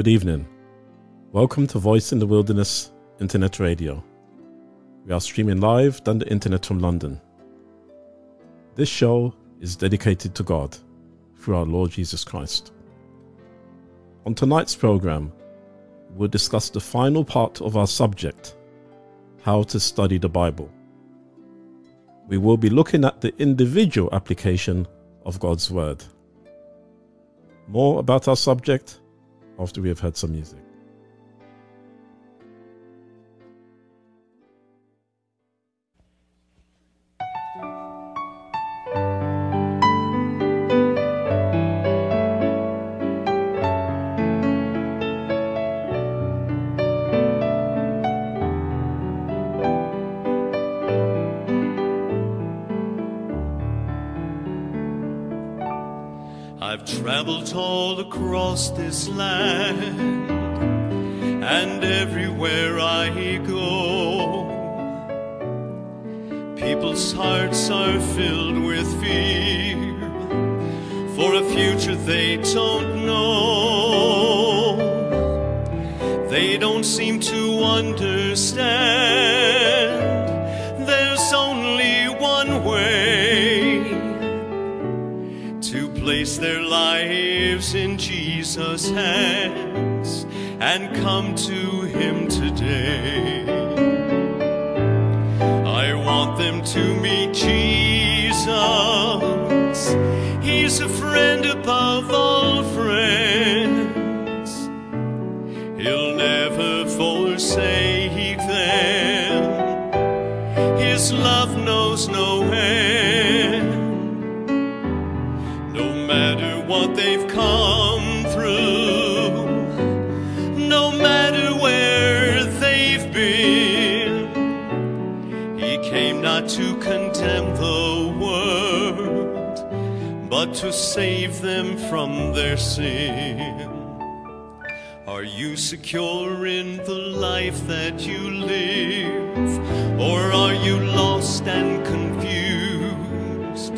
Good evening. Welcome to Voice in the Wilderness Internet Radio. We are streaming live down the internet from London. This show is dedicated to God through our Lord Jesus Christ. On tonight's program, we'll discuss the final part of our subject how to study the Bible. We will be looking at the individual application of God's Word. More about our subject after we have heard some music. I've traveled all across this land, and everywhere I go, people's hearts are filled with fear for a future they don't know. They don't seem to understand. Their lives in Jesus' hands and come to Him today. I want them to meet Jesus. He's a friend above all He came not to condemn the world, but to save them from their sin. Are you secure in the life that you live, or are you lost and confused?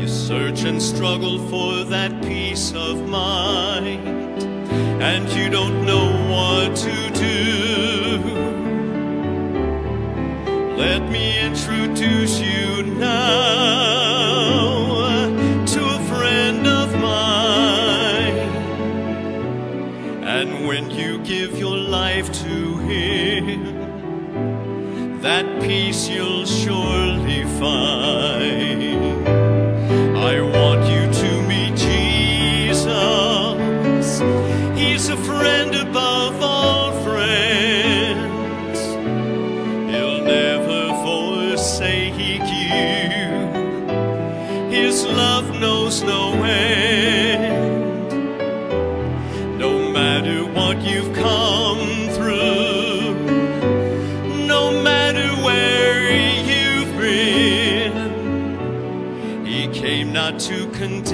You search and struggle for that peace of mind, and you don't know what to do. Me introduce you now to a friend of mine. And when you give your life to Him, that peace you'll surely find.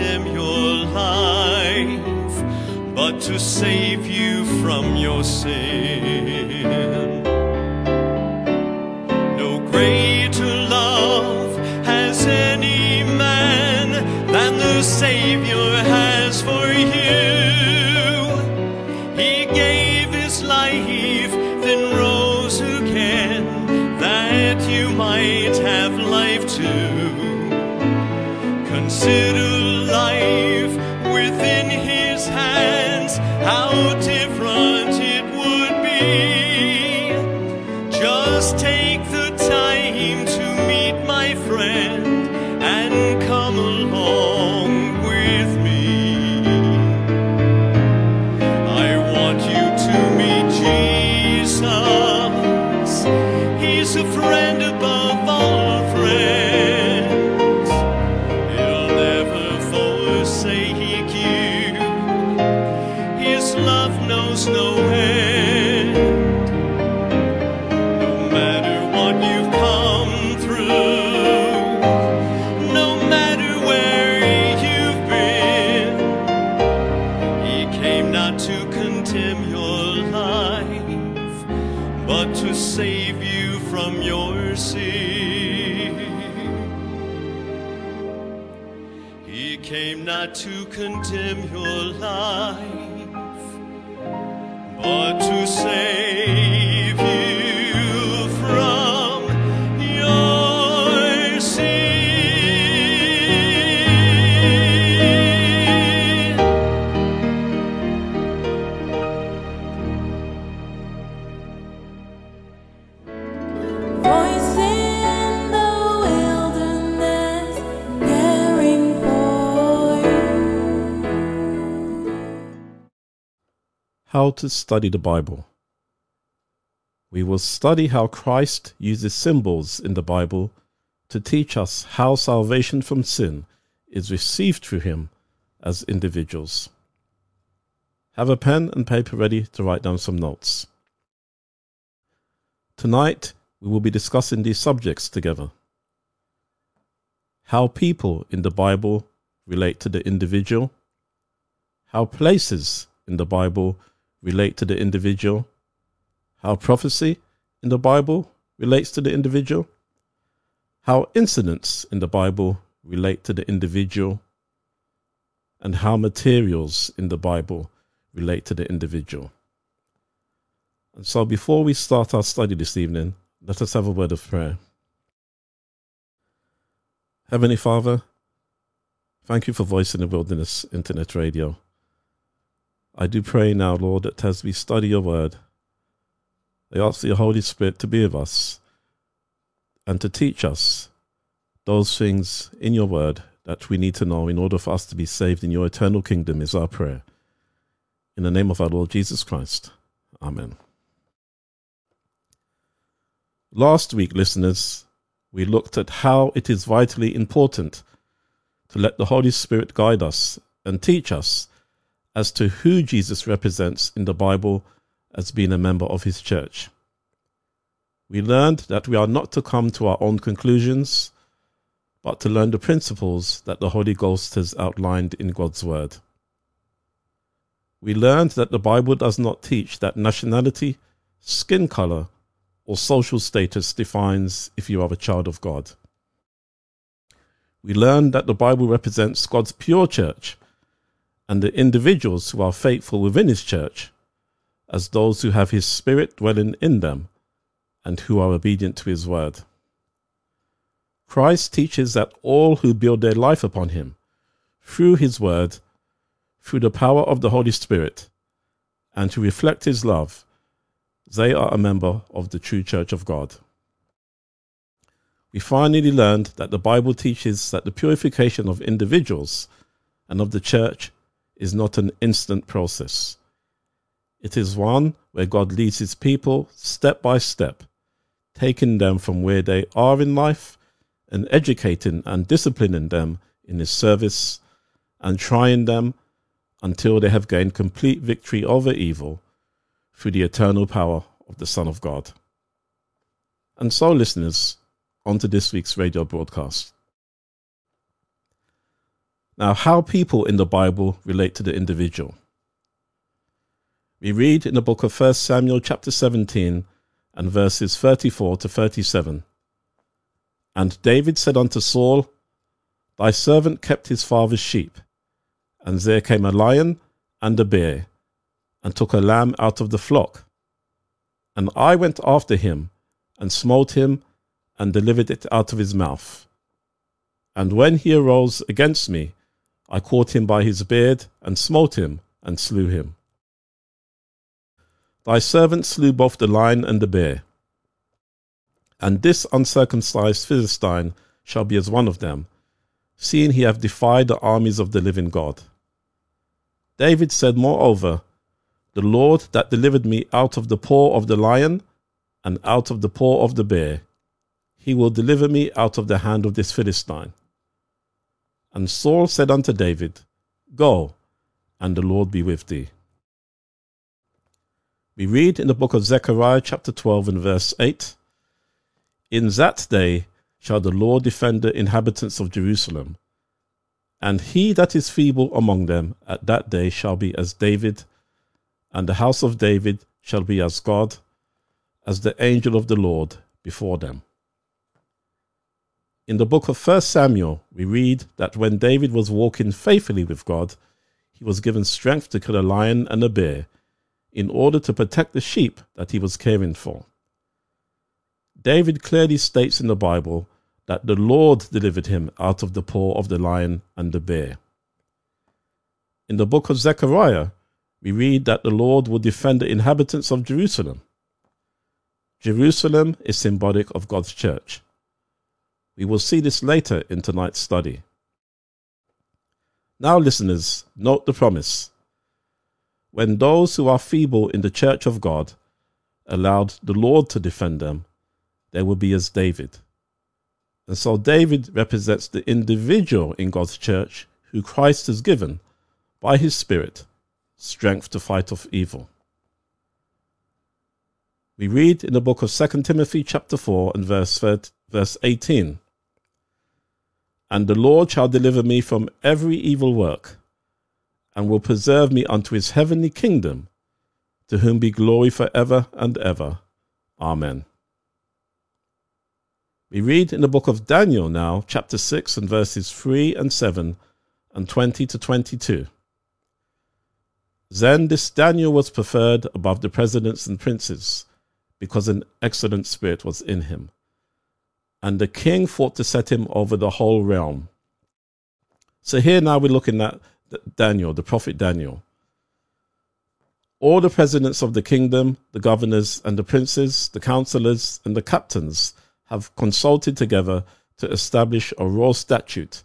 Condemn your life, but to save you from your sin. No greater love has any man than the Savior He came not to condemn your life, but to save. How to study the Bible. We will study how Christ uses symbols in the Bible to teach us how salvation from sin is received through him as individuals. Have a pen and paper ready to write down some notes. Tonight, we will be discussing these subjects together. How people in the Bible relate to the individual, how places in the Bible relate to the individual, how prophecy in the Bible relates to the individual, how incidents in the Bible relate to the individual, and how materials in the Bible relate to the individual. And so, before we start our study this evening, let us have a word of prayer. Heavenly Father, thank you for Voice in the Wilderness Internet Radio. I do pray now, Lord, that as we study your word, I ask the Holy Spirit to be with us and to teach us those things in your word that we need to know in order for us to be saved in your eternal kingdom, is our prayer. In the name of our Lord Jesus Christ. Amen. Last week, listeners, we looked at how it is vitally important to let the Holy Spirit guide us and teach us as to who Jesus represents in the Bible as being a member of his church. We learned that we are not to come to our own conclusions, but to learn the principles that the Holy Ghost has outlined in God's Word. We learned that the Bible does not teach that nationality, skin color, or social status defines if you are a child of God. We learned that the Bible represents God's pure church and the individuals who are faithful within his church as those who have his spirit dwelling in them and who are obedient to his word. Christ teaches that all who build their life upon him, through his word, through the power of the Holy Spirit, and to reflect his love, they are a member of the true church of God. We finally learned that the Bible teaches that the purification of individuals and of the church is not an instant process. It is one where God leads his people step by step, taking them from where they are in life and educating and disciplining them in his service and trying them until they have gained complete victory over evil through the eternal power of the Son of God. And so, listeners, on to this week's radio broadcast. Now, how people in the Bible relate to the individual. We read in the book of 1 Samuel, chapter 17, and verses 34 to 37. And David said unto Saul, Thy servant kept his father's sheep, and there came a lion and a bear, and took a lamb out of the flock. And I went after him, and smote him, and delivered it out of his mouth. And when he arose against me, I caught him by his beard, and smote him, and slew him. Thy servant slew both the lion and the bear. And this uncircumcised Philistine shall be as one of them, seeing he hath defied the armies of the living God. David said, Moreover, The Lord that delivered me out of the paw of the lion and out of the paw of the bear, he will deliver me out of the hand of this Philistine. And Saul said unto David, Go, and the Lord be with thee. We read in the book of Zechariah, chapter 12, and verse 8 In that day shall the Lord defend the inhabitants of Jerusalem, and he that is feeble among them at that day shall be as David, and the house of David shall be as God, as the angel of the Lord before them. In the book of 1 Samuel, we read that when David was walking faithfully with God, he was given strength to kill a lion and a bear in order to protect the sheep that he was caring for. David clearly states in the Bible that the Lord delivered him out of the paw of the lion and the bear. In the book of Zechariah, we read that the Lord will defend the inhabitants of Jerusalem. Jerusalem is symbolic of God's church. We will see this later in tonight's study. Now, listeners, note the promise. When those who are feeble in the church of God allowed the Lord to defend them, they will be as David. And so David represents the individual in God's church who Christ has given, by his Spirit, strength to fight off evil. We read in the book of 2 Timothy chapter 4 and verse, verse 18 And the Lord shall deliver me from every evil work, and will preserve me unto his heavenly kingdom, to whom be glory for ever and ever. Amen. We read in the book of Daniel now, chapter 6 and verses 3 and 7 and 20 to 22. Then this Daniel was preferred above the presidents and princes, because an excellent spirit was in him. And the king thought to set him over the whole realm. So here now we're looking at Daniel, the prophet Daniel. All the presidents of the kingdom, the governors and the princes, the counselors and the captains have consulted together to establish a royal statute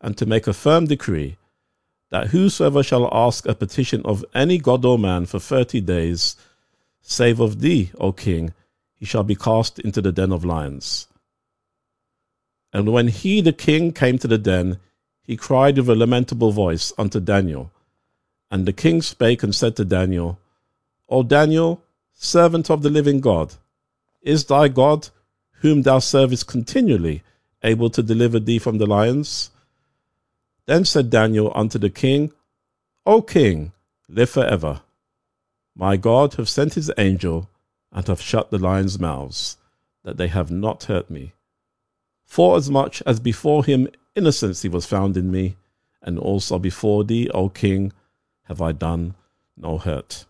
and to make a firm decree that whosoever shall ask a petition of any god or man for thirty days, save of thee, O king, he shall be cast into the den of lions. And when he, the king, came to the den, he cried with a lamentable voice unto Daniel. And the king spake and said to Daniel, O Daniel, servant of the living God, is thy God, whom thou servest continually, able to deliver thee from the lions? Then said Daniel unto the king, O king, live for ever. My God hath sent his angel, and hath shut the lions' mouths, that they have not hurt me. Forasmuch as before him innocency was found in me, and also before thee, O king, have I done no hurt.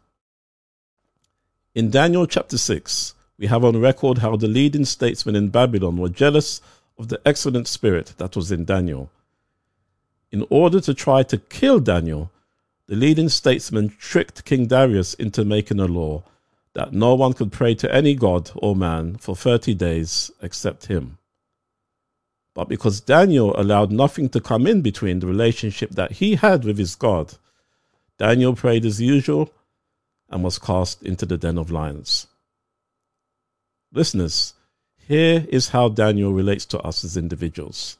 In Daniel chapter 6, we have on record how the leading statesmen in Babylon were jealous of the excellent spirit that was in Daniel in order to try to kill Daniel, the leading statesmen tricked King Darius into making a law that no one could pray to any god or man for 30 days except him. But because Daniel allowed nothing to come in between the relationship that he had with his God, Daniel prayed as usual and was cast into the den of lions. Listeners, here is how Daniel relates to us as individuals.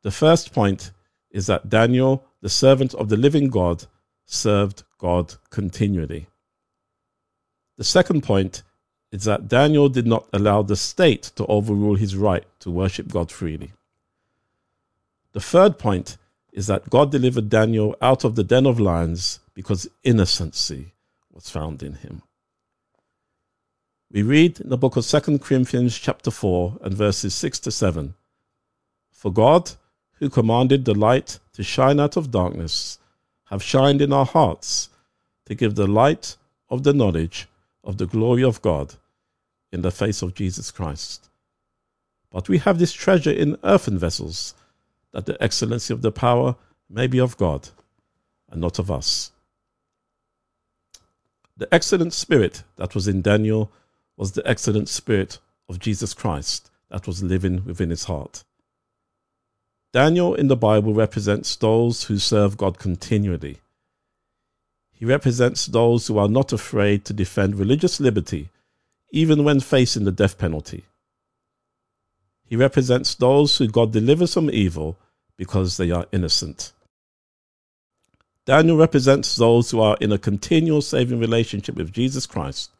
The first point is that Daniel, the servant of the living God, served God continually. The second point is that Daniel did not allow the state to overrule his right to worship God freely. The third point is that God delivered Daniel out of the den of lions because innocency was found in him. We read in the book of 2 Corinthians chapter 4 and verses 6 to 7. For God who commanded the light to shine out of darkness, have shined in our hearts to give the light of the knowledge of the glory of God in the face of Jesus Christ. But we have this treasure in earthen vessels, that the excellency of the power may be of God and not of us. The excellent spirit that was in Daniel was the excellent spirit of Jesus Christ that was living within his heart. Daniel in the Bible represents those who serve God continually. He represents those who are not afraid to defend religious liberty, even when facing the death penalty. He represents those who God delivers from evil because they are innocent. Daniel represents those who are in a continual saving relationship with Jesus Christ,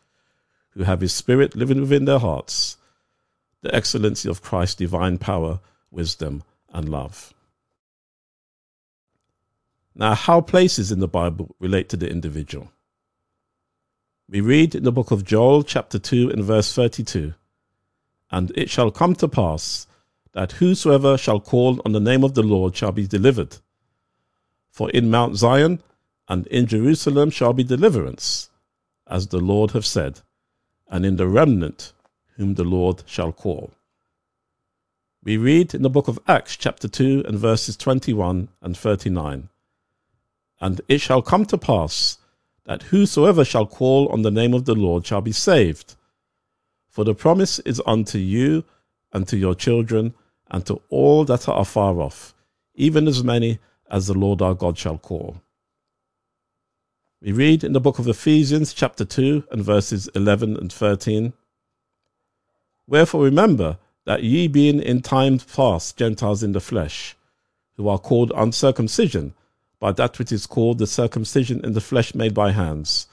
who have his spirit living within their hearts, the excellency of Christ's divine power, wisdom, and love. Now, how places in the Bible relate to the individual? We read in the book of Joel, chapter 2, and verse 32 And it shall come to pass that whosoever shall call on the name of the Lord shall be delivered. For in Mount Zion and in Jerusalem shall be deliverance, as the Lord hath said, and in the remnant whom the Lord shall call. We read in the book of Acts, chapter 2, and verses 21 and 39. And it shall come to pass that whosoever shall call on the name of the Lord shall be saved. For the promise is unto you and to your children and to all that are afar off, even as many as the Lord our God shall call. We read in the book of Ephesians, chapter 2, and verses 11 and 13. Wherefore remember that ye being in times past Gentiles in the flesh, who are called uncircumcision by that which is called the circumcision in the flesh made by hands,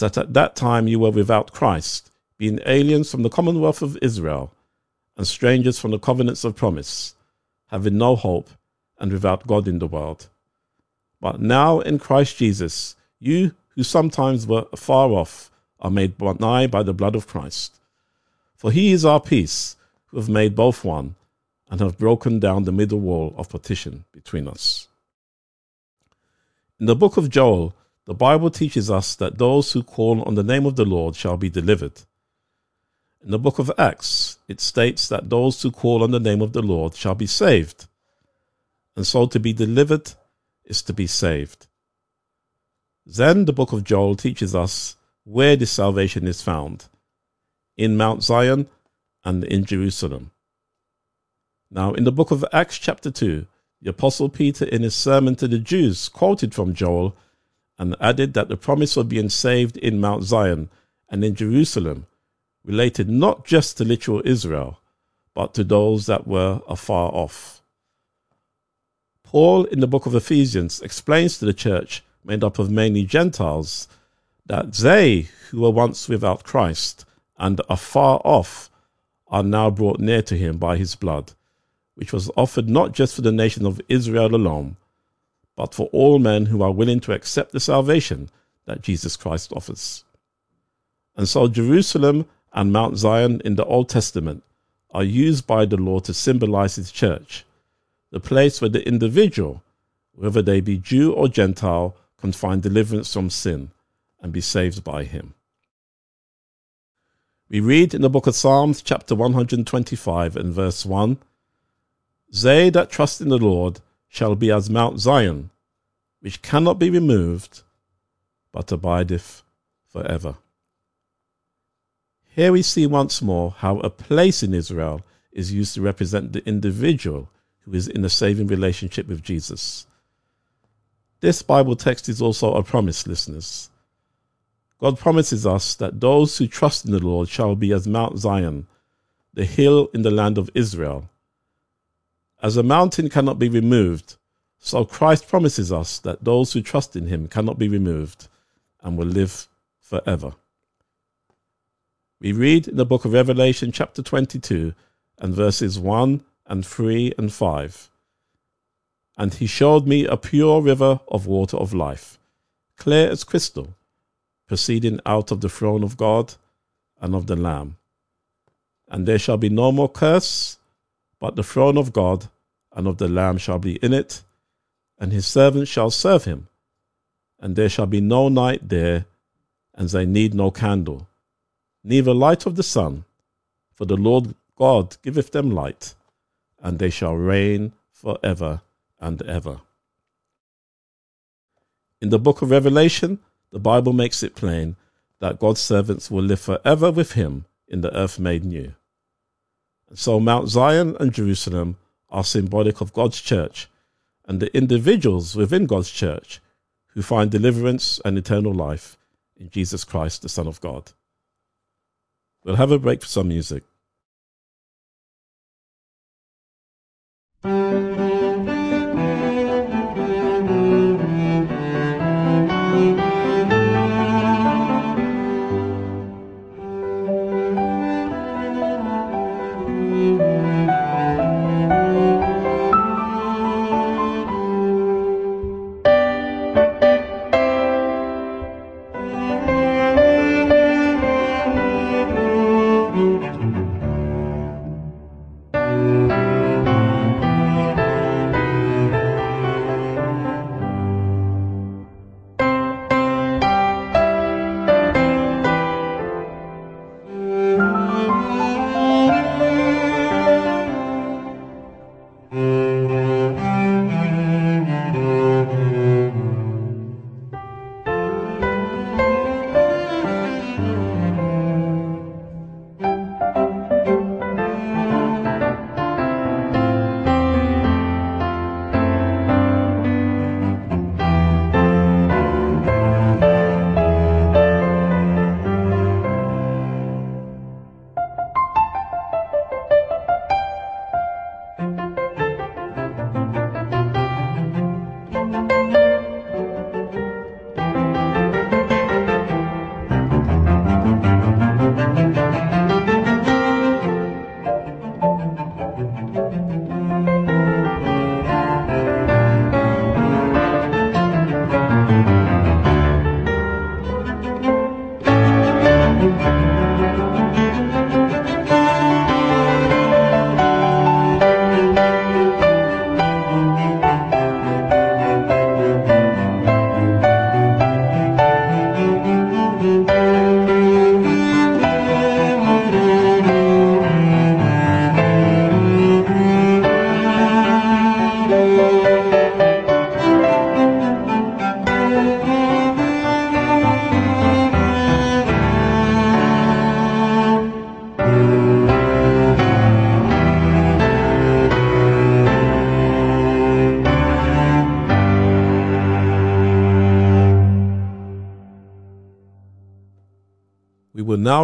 that at that time you were without Christ, being aliens from the commonwealth of Israel, and strangers from the covenants of promise, having no hope, and without God in the world. But now in Christ Jesus, you who sometimes were far off are made nigh by the blood of Christ. For he is our peace, who have made both one, and have broken down the middle wall of partition between us. In the book of Joel, the Bible teaches us that those who call on the name of the Lord shall be delivered. In the book of Acts, it states that those who call on the name of the Lord shall be saved. And so to be delivered is to be saved. Then the book of Joel teaches us where this salvation is found in Mount Zion and in Jerusalem. Now, in the book of Acts, chapter 2, the Apostle Peter, in his sermon to the Jews, quoted from Joel and added that the promise of being saved in Mount Zion and in Jerusalem related not just to literal Israel, but to those that were afar off. Paul, in the book of Ephesians, explains to the church, made up of mainly Gentiles, that they who were once without Christ and afar off are now brought near to him by his blood, which was offered not just for the nation of Israel alone, but for all men who are willing to accept the salvation that Jesus Christ offers. And so Jerusalem and Mount Zion in the Old Testament are used by the Lord to symbolize his church, the place where the individual, whether they be Jew or Gentile, can find deliverance from sin and be saved by him. We read in the book of Psalms, chapter 125 and verse 1 They that trust in the Lord shall be as Mount Zion, which cannot be removed, but abideth forever. Here we see once more how a place in Israel is used to represent the individual who is in a saving relationship with Jesus. This Bible text is also a promise, listeners. God promises us that those who trust in the Lord shall be as Mount Zion, the hill in the land of Israel. As a mountain cannot be removed, so Christ promises us that those who trust in him cannot be removed and will live forever. We read in the book of Revelation, chapter 22, and verses 1 and 3 and 5. And he showed me a pure river of water of life, clear as crystal, proceeding out of the throne of God and of the Lamb. And there shall be no more curse, but the throne of God and of the Lamb shall be in it, and his servants shall serve him. And there shall be no night there, and they need no candle, neither light of the sun, for the Lord God giveth them light, and they shall reign for ever and ever. In the book of Revelation, the Bible makes it plain that God's servants will live forever with him in the earth made new. And so Mount Zion and Jerusalem are symbolic of God's church and the individuals within God's church who find deliverance and eternal life in Jesus Christ, the Son of God. We'll have a break for some music.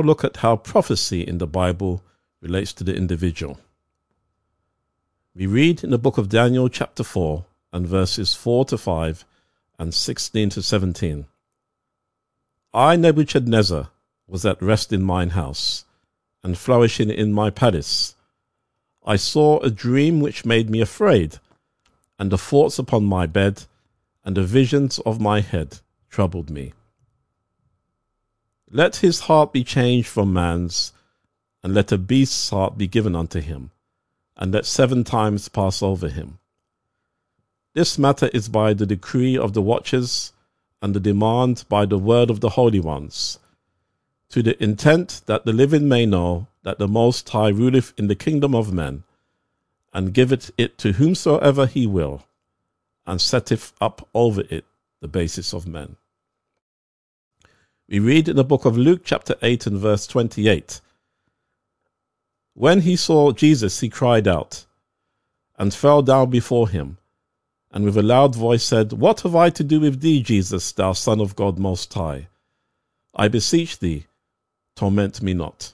Now look at how prophecy in the Bible relates to the individual. We read in the book of Daniel, chapter 4, and verses 4 to 5 and 16 to 17. I, Nebuchadnezzar, was at rest in mine house, and flourishing in my palace. I saw a dream which made me afraid, and the thoughts upon my bed, and the visions of my head troubled me. Let his heart be changed from man's, and let a beast's heart be given unto him, and let seven times pass over him. This matter is by the decree of the watchers, and the demand by the word of the holy ones, to the intent that the living may know that the Most High ruleth in the kingdom of men, and giveth it to whomsoever he will, and setteth up over it the basis of men. We read in the book of Luke, chapter 8, and verse 28. When he saw Jesus, he cried out and fell down before him, and with a loud voice said, What have I to do with thee, Jesus, thou Son of God Most High? I beseech thee, torment me not.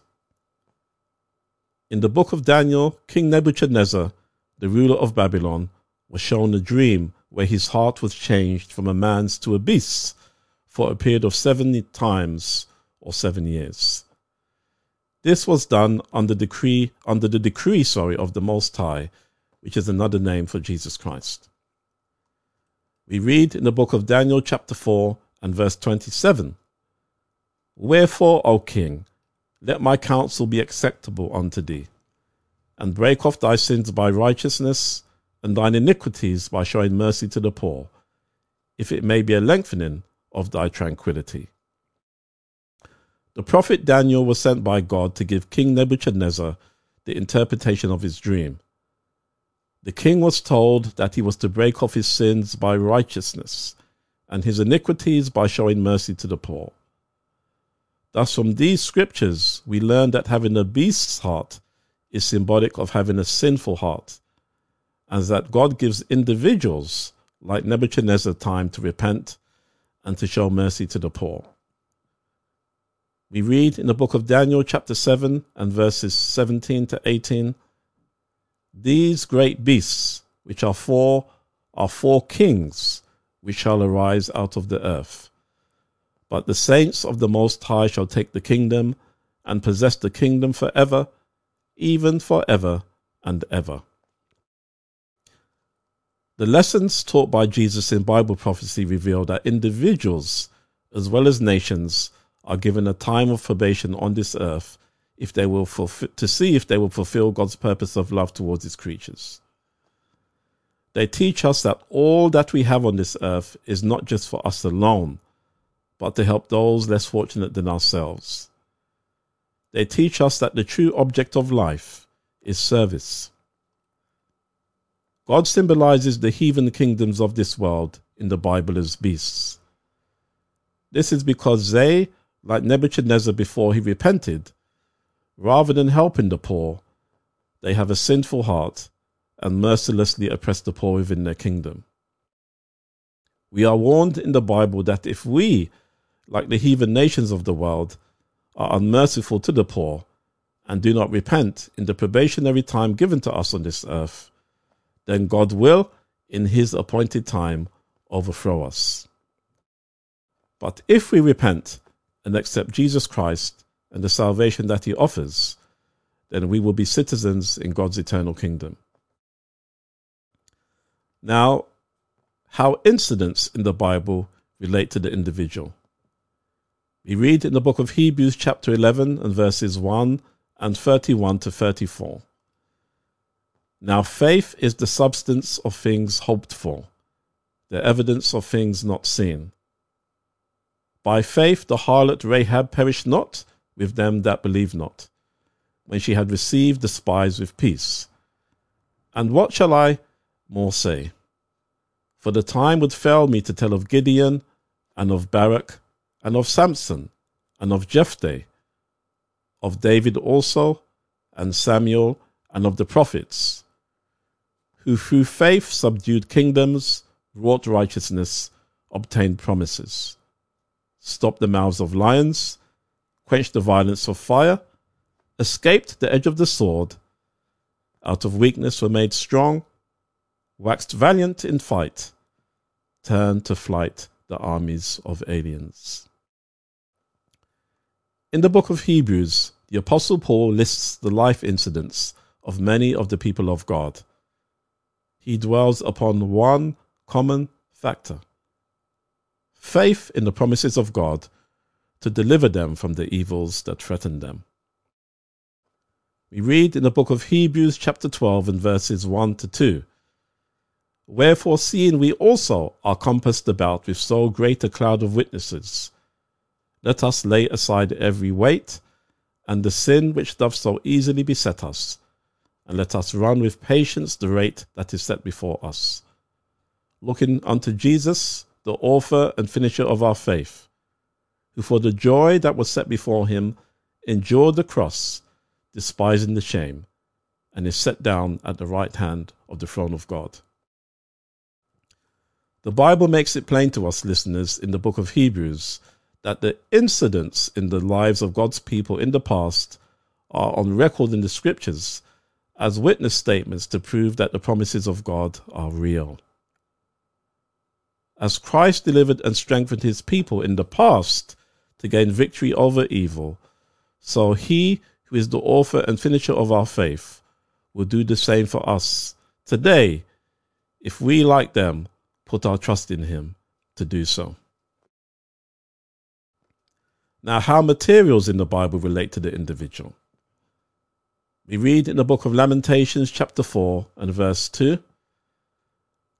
In the book of Daniel, King Nebuchadnezzar, the ruler of Babylon, was shown a dream where his heart was changed from a man's to a beast's for a period of seven times or seven years. This was done under decree under the decree sorry of the Most High, which is another name for Jesus Christ. We read in the book of Daniel chapter 4 and verse 27 Wherefore, O king, let my counsel be acceptable unto thee, and break off thy sins by righteousness, and thine iniquities by showing mercy to the poor, if it may be a lengthening of thy tranquility. The prophet Daniel was sent by God to give King Nebuchadnezzar the interpretation of his dream. The king was told that he was to break off his sins by righteousness, and his iniquities by showing mercy to the poor. Thus, from these scriptures, we learn that having a beast's heart is symbolic of having a sinful heart, and that God gives individuals like Nebuchadnezzar time to repent and to show mercy to the poor. We read in the book of Daniel, chapter 7, and verses 17 to 18 These great beasts, which are four, are four kings which shall arise out of the earth. But the saints of the Most High shall take the kingdom and possess the kingdom forever, even forever and ever. The lessons taught by Jesus in Bible prophecy reveal that individuals, as well as nations, are given a time of probation on this earth if they will fulfill, to see if they will fulfill God's purpose of love towards his creatures. They teach us that all that we have on this earth is not just for us alone, but to help those less fortunate than ourselves. They teach us that the true object of life is service. God symbolizes the heathen kingdoms of this world in the Bible as beasts. This is because they, like Nebuchadnezzar before he repented, rather than helping the poor, they have a sinful heart and mercilessly oppress the poor within their kingdom. We are warned in the Bible that if we, like the heathen nations of the world, are unmerciful to the poor and do not repent in the probationary time given to us on this earth, then God will, in his appointed time, overthrow us. But if we repent and accept Jesus Christ and the salvation that he offers, then we will be citizens in God's eternal kingdom. Now, how incidents in the Bible relate to the individual. We read in the book of Hebrews, chapter 11, and verses 1 and 31 to 34. Now, faith is the substance of things hoped for, the evidence of things not seen. By faith, the harlot Rahab perished not with them that believe not, when she had received the spies with peace. And what shall I more say? For the time would fail me to tell of Gideon, and of Barak, and of Samson, and of Jephthah, of David also, and Samuel, and of the prophets who through faith subdued kingdoms, wrought righteousness, obtained promises, stopped the mouths of lions, quenched the violence of fire, escaped the edge of the sword, out of weakness were made strong, waxed valiant in fight, turned to flight the armies of aliens. In the book of Hebrews, the Apostle Paul lists the life incidents of many of the people of God. He dwells upon one common factor faith in the promises of God to deliver them from the evils that threaten them. We read in the book of Hebrews, chapter 12, and verses 1 to 2. Wherefore, seeing we also are compassed about with so great a cloud of witnesses, let us lay aside every weight and the sin which doth so easily beset us, and let us run with patience the rate that is set before us. Looking unto Jesus, the author and finisher of our faith, who for the joy that was set before him endured the cross, despising the shame, and is set down at the right hand of the throne of God. The Bible makes it plain to us, listeners, in the book of Hebrews, that the incidents in the lives of God's people in the past are on record in the scriptures as witness statements to prove that the promises of God are real. As Christ delivered and strengthened his people in the past to gain victory over evil, so he who is the author and finisher of our faith will do the same for us today if we, like them, put our trust in him to do so. Now, how materials in the Bible relate to the individual. We read in the book of Lamentations, chapter 4, and verse 2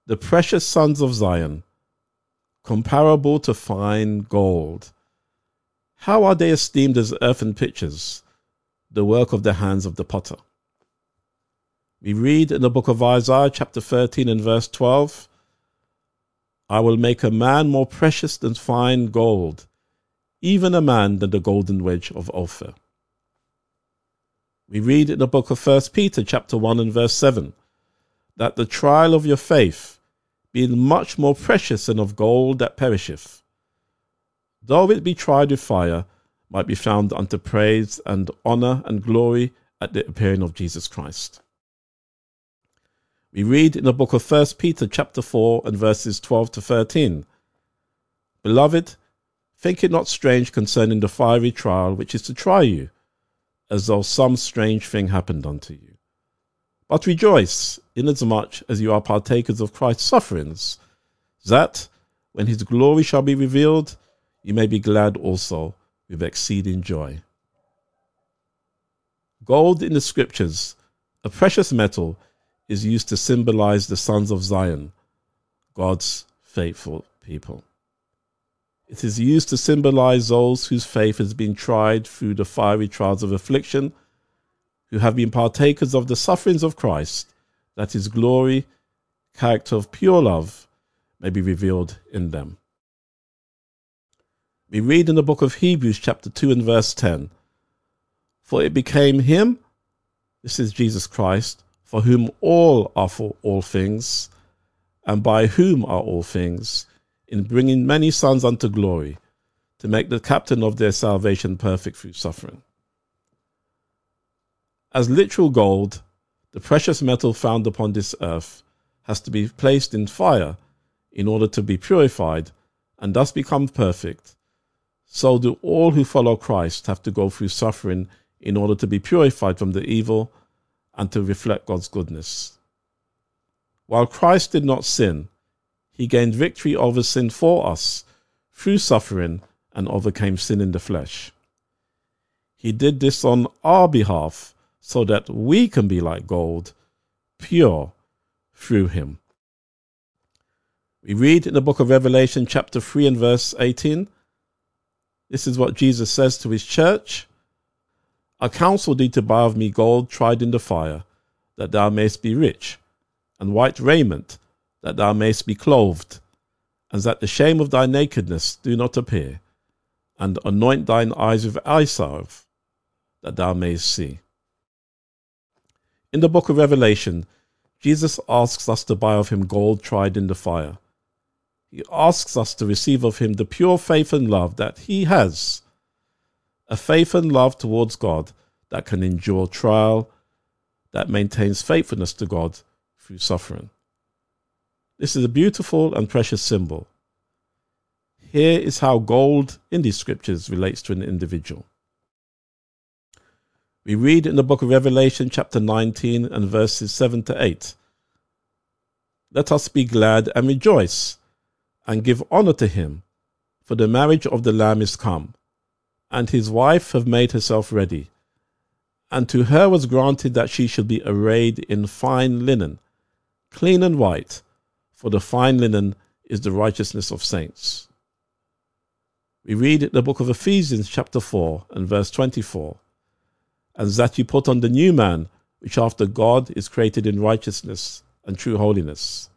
The precious sons of Zion, comparable to fine gold. How are they esteemed as earthen pitchers, the work of the hands of the potter? We read in the book of Isaiah, chapter 13, and verse 12 I will make a man more precious than fine gold even a man than the golden wedge of Ophir. We read in the book of First Peter chapter 1 and verse 7 that the trial of your faith being much more precious than of gold that perisheth, though it be tried with fire, might be found unto praise and honor and glory at the appearing of Jesus Christ. We read in the book of First Peter chapter 4 and verses 12 to 13 Beloved, Think it not strange concerning the fiery trial which is to try you, as though some strange thing happened unto you. But rejoice, inasmuch as you are partakers of Christ's sufferings, that, when his glory shall be revealed, you may be glad also with exceeding joy. Gold in the scriptures, a precious metal, is used to symbolize the sons of Zion, God's faithful people. It is used to symbolize those whose faith has been tried through the fiery trials of affliction, who have been partakers of the sufferings of Christ, that his glory, character of pure love, may be revealed in them. We read in the book of Hebrews, chapter 2, and verse 10 For it became him, this is Jesus Christ, for whom all are for all things, and by whom are all things in bringing many sons unto glory, to make the captain of their salvation perfect through suffering. As literal gold, the precious metal found upon this earth has to be placed in fire in order to be purified and thus become perfect. So do all who follow Christ have to go through suffering in order to be purified from the evil and to reflect God's goodness. While Christ did not sin, he gained victory over sin for us through suffering and overcame sin in the flesh. He did this on our behalf so that we can be like gold, pure through him. We read in the book of Revelation, chapter 3 and verse 18. This is what Jesus says to his church I counsel thee to buy of me gold tried in the fire, that thou mayst be rich, and white raiment, that thou mayst be clothed, and that the shame of thy nakedness do not appear, and anoint thine eyes with eye salve, that thou mayst see. In the book of Revelation, Jesus asks us to buy of him gold tried in the fire. He asks us to receive of him the pure faith and love that he has, a faith and love towards God that can endure trial, that maintains faithfulness to God through suffering. This is a beautiful and precious symbol. Here is how gold in these scriptures relates to an individual. We read in the book of Revelation, chapter 19, and verses 7 to 8. Let us be glad and rejoice, and give honor to him, for the marriage of the Lamb is come, and his wife have made herself ready. And to her was granted that she should be arrayed in fine linen, clean and white, for the fine linen is the righteousness of saints. We read the book of Ephesians, chapter 4, and verse 24 and that you put on the new man, which after God is created in righteousness and true holiness.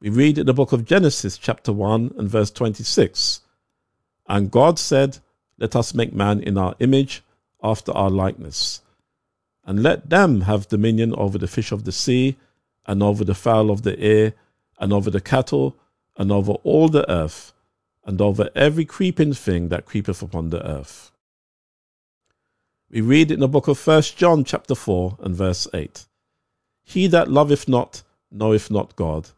We read in the book of Genesis, chapter 1, and verse 26 And God said, Let us make man in our image, after our likeness, and let them have dominion over the fish of the sea, and over the fowl of the air, and over the cattle, and over all the earth, and over every creeping thing that creepeth upon the earth. We read in the book of First John chapter 4 and verse 8. He that loveth not knoweth not God,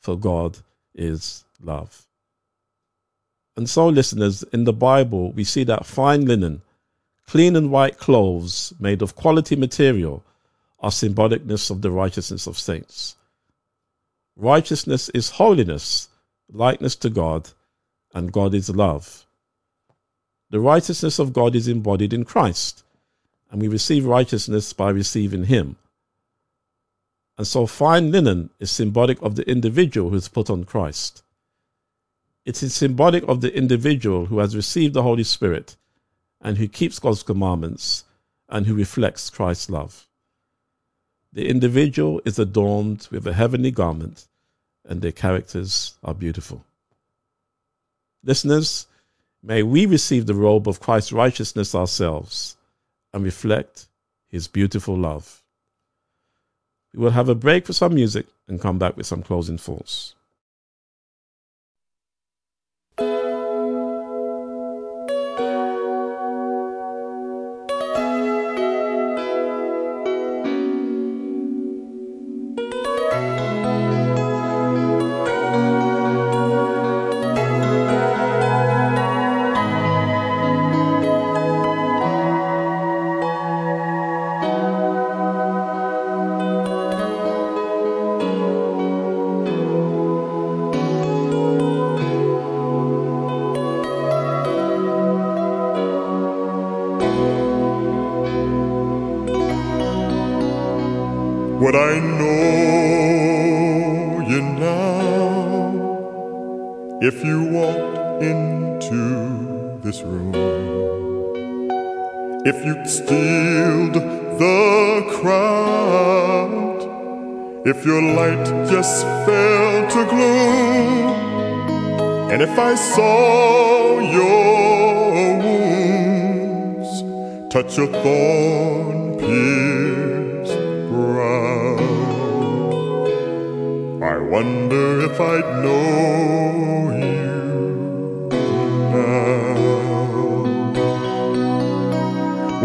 for God is love. And so, listeners, in the Bible, we see that fine linen, clean and white clothes made of quality material are symbolicness of the righteousness of saints. Righteousness is holiness, likeness to God, and God is love. The righteousness of God is embodied in Christ and we receive righteousness by receiving Him. And so, fine linen is symbolic of the individual who has put on Christ. It is symbolic of the individual who has received the Holy Spirit and who keeps God's commandments and who reflects Christ's love. The individual is adorned with a heavenly garment and their characters are beautiful. Listeners, may we receive the robe of Christ's righteousness ourselves and reflect his beautiful love. We will have a break for some music and come back with some closing thoughts. Room? If you'd stilled the crowd, if your light just fell to gloom, and if I saw your wounds touch your thorn pierced brow, I wonder if I'd know you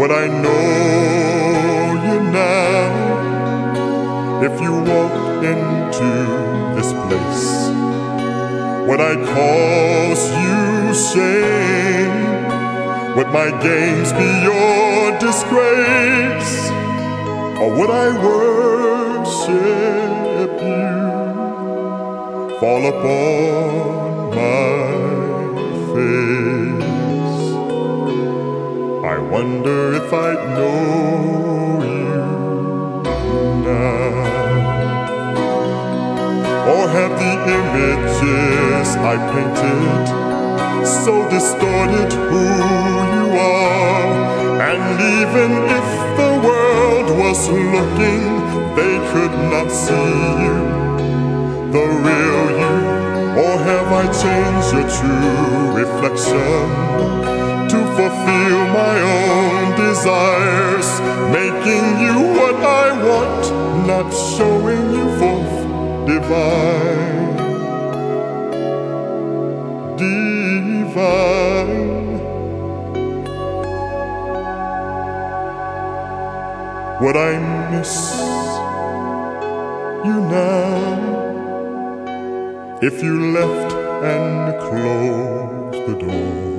Would I know you now if you walked into this place? Would I cause you shame? Would my games be your disgrace? Or would I worship you? Fall upon my wonder if I'd know you now. Or have the images I painted so distorted who you are? And even if the world was looking, they could not see you, the real you. Or have I changed your true reflection to fulfill my own desires, making you what I want, not showing you forth divine. Divine. What I miss you now if you left and closed the door.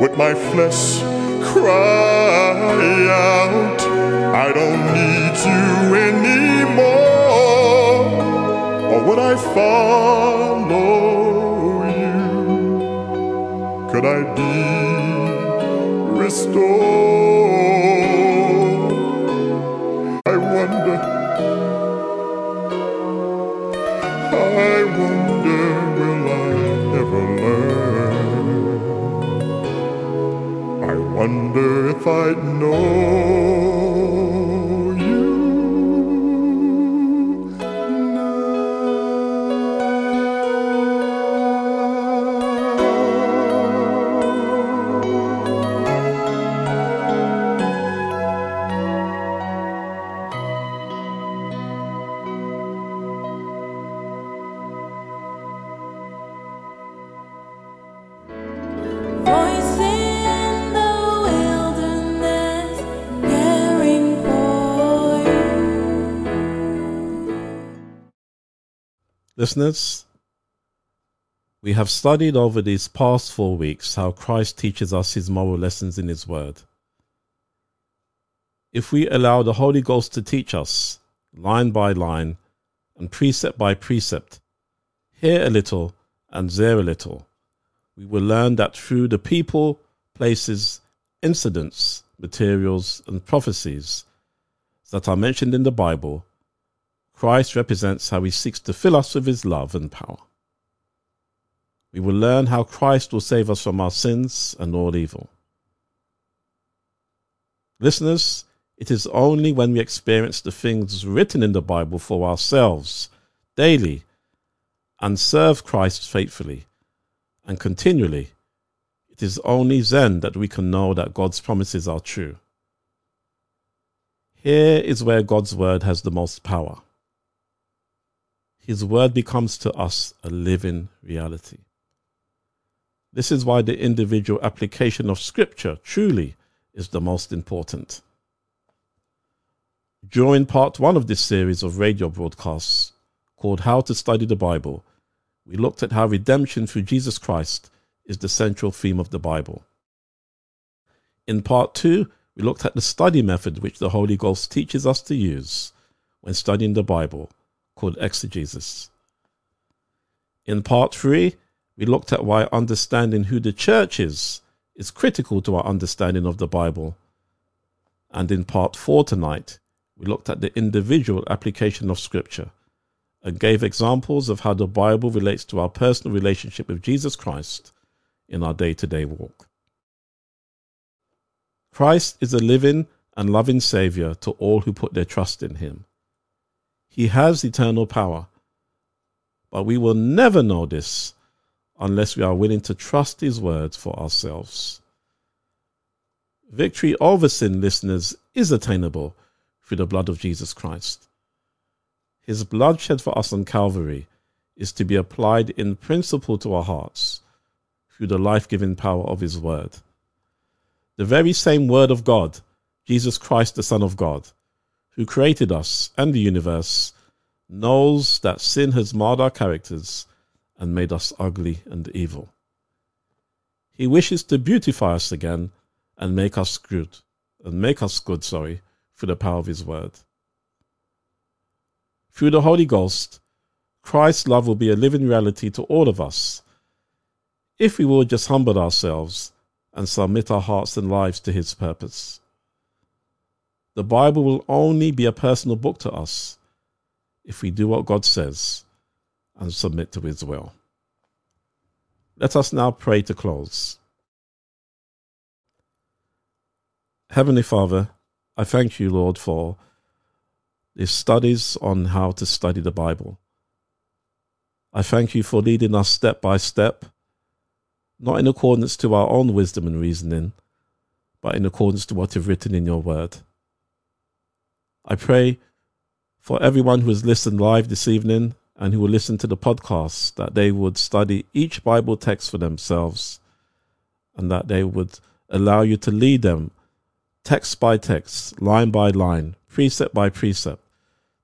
Would my flesh cry out, I don't need you anymore? Or would I follow you? Could I be restored? Wonder if I'd know Listeners, we have studied over these past four weeks how Christ teaches us his moral lessons in his word. If we allow the Holy Ghost to teach us, line by line and precept by precept, here a little and there a little, we will learn that through the people, places, incidents, materials, and prophecies that are mentioned in the Bible, Christ represents how he seeks to fill us with his love and power. We will learn how Christ will save us from our sins and all evil. Listeners, it is only when we experience the things written in the Bible for ourselves daily and serve Christ faithfully and continually, it is only then that we can know that God's promises are true. Here is where God's word has the most power. His word becomes to us a living reality. This is why the individual application of Scripture truly is the most important. During part one of this series of radio broadcasts called How to Study the Bible, we looked at how redemption through Jesus Christ is the central theme of the Bible. In part two, we looked at the study method which the Holy Ghost teaches us to use when studying the Bible, called exegesis. In part three, we looked at why understanding who the church is is critical to our understanding of the Bible. And in part four tonight, we looked at the individual application of Scripture and gave examples of how the Bible relates to our personal relationship with Jesus Christ in our day to day walk. Christ is a living and loving Saviour to all who put their trust in Him. He has eternal power, but we will never know this unless we are willing to trust His words for ourselves. Victory over sin, listeners, is attainable through the blood of Jesus Christ. His blood shed for us on Calvary is to be applied in principle to our hearts through the life giving power of His Word. The very same Word of God, Jesus Christ, the Son of God, who created us and the universe, knows that sin has marred our characters and made us ugly and evil. He wishes to beautify us again and make us good, and make us good, sorry, through the power of His Word. Through the Holy Ghost, Christ's love will be a living reality to all of us if we will just humble ourselves and submit our hearts and lives to His purpose. The Bible will only be a personal book to us if we do what God says and submit to His will. Let us now pray to close. Heavenly Father, I thank you, Lord, for these studies on how to study the Bible. I thank you for leading us step by step, not in accordance to our own wisdom and reasoning, but in accordance to what you've written in your word. I pray for everyone who has listened live this evening and who will listen to the podcast that they would study each Bible text for themselves and that they would allow you to lead them text by text, line by line, precept by precept,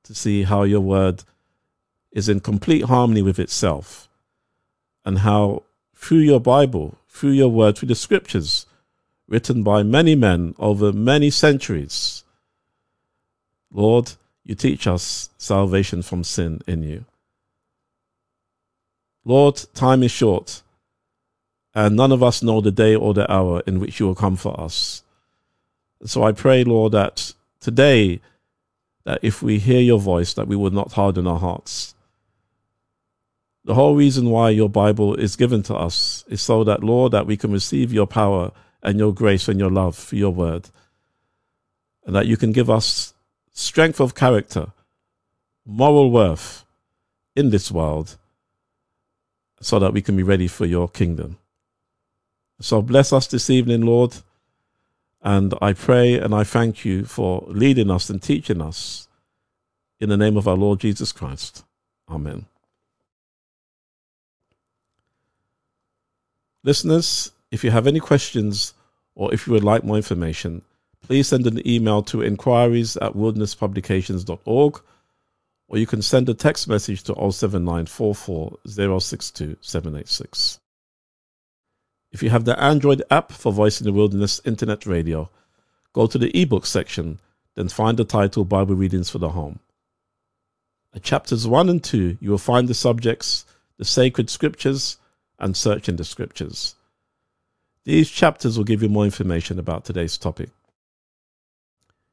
to see how your word is in complete harmony with itself and how through your Bible, through your word, through the scriptures written by many men over many centuries, Lord, you teach us salvation from sin in you. Lord, time is short, and none of us know the day or the hour in which you will come for us. So I pray, Lord, that today, that if we hear your voice, that we would not harden our hearts. The whole reason why your Bible is given to us is so that, Lord, that we can receive your power and your grace and your love for your word, and that you can give us strength of character, moral worth in this world, so that we can be ready for your kingdom. So bless us this evening, Lord. And I pray and I thank you for leading us and teaching us in the name of our Lord Jesus Christ. Amen. Listeners, if you have any questions or if you would like more information, please send an email to inquiries at wildernesspublications.org or you can send a text message to 07944 062 786. If you have the Android app for Voice in the Wilderness Internet Radio, go to the ebook section, then find the title Bible Readings for the Home. At chapters 1 and 2, you will find the subjects, the sacred scriptures, and searching the scriptures. These chapters will give you more information about today's topic.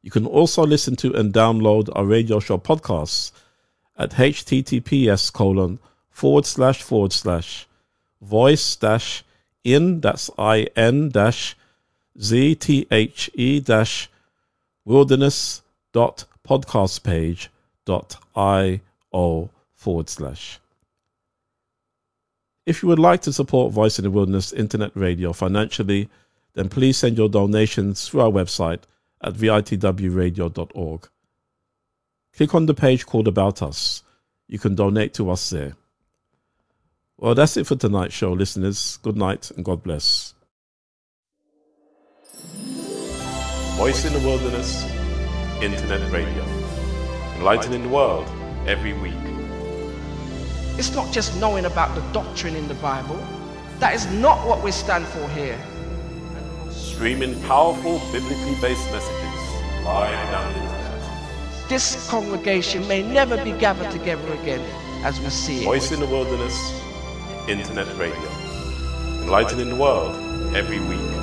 You can also listen to and download our radio show podcasts at https colon forward slash forward slash voice dash in that's i n dash z t h e dash wilderness dot podcast page dot i o forward slash. If you would like to support Voice in the Wilderness Internet Radio financially, then please send your donations through our website at vitwradio.org. Click on the page called About Us. You can donate to us there. Well, that's it for tonight's show, listeners. Good night and God bless. Voice in the Wilderness Internet Radio. Enlightening the world every week. It's not just knowing about the doctrine in the Bible. That is not what we stand for here. Streaming powerful biblically based messages live down the internet. This congregation may never be gathered together again as we see it. Voice in the Wilderness Internet Radio. Enlightening the world every week.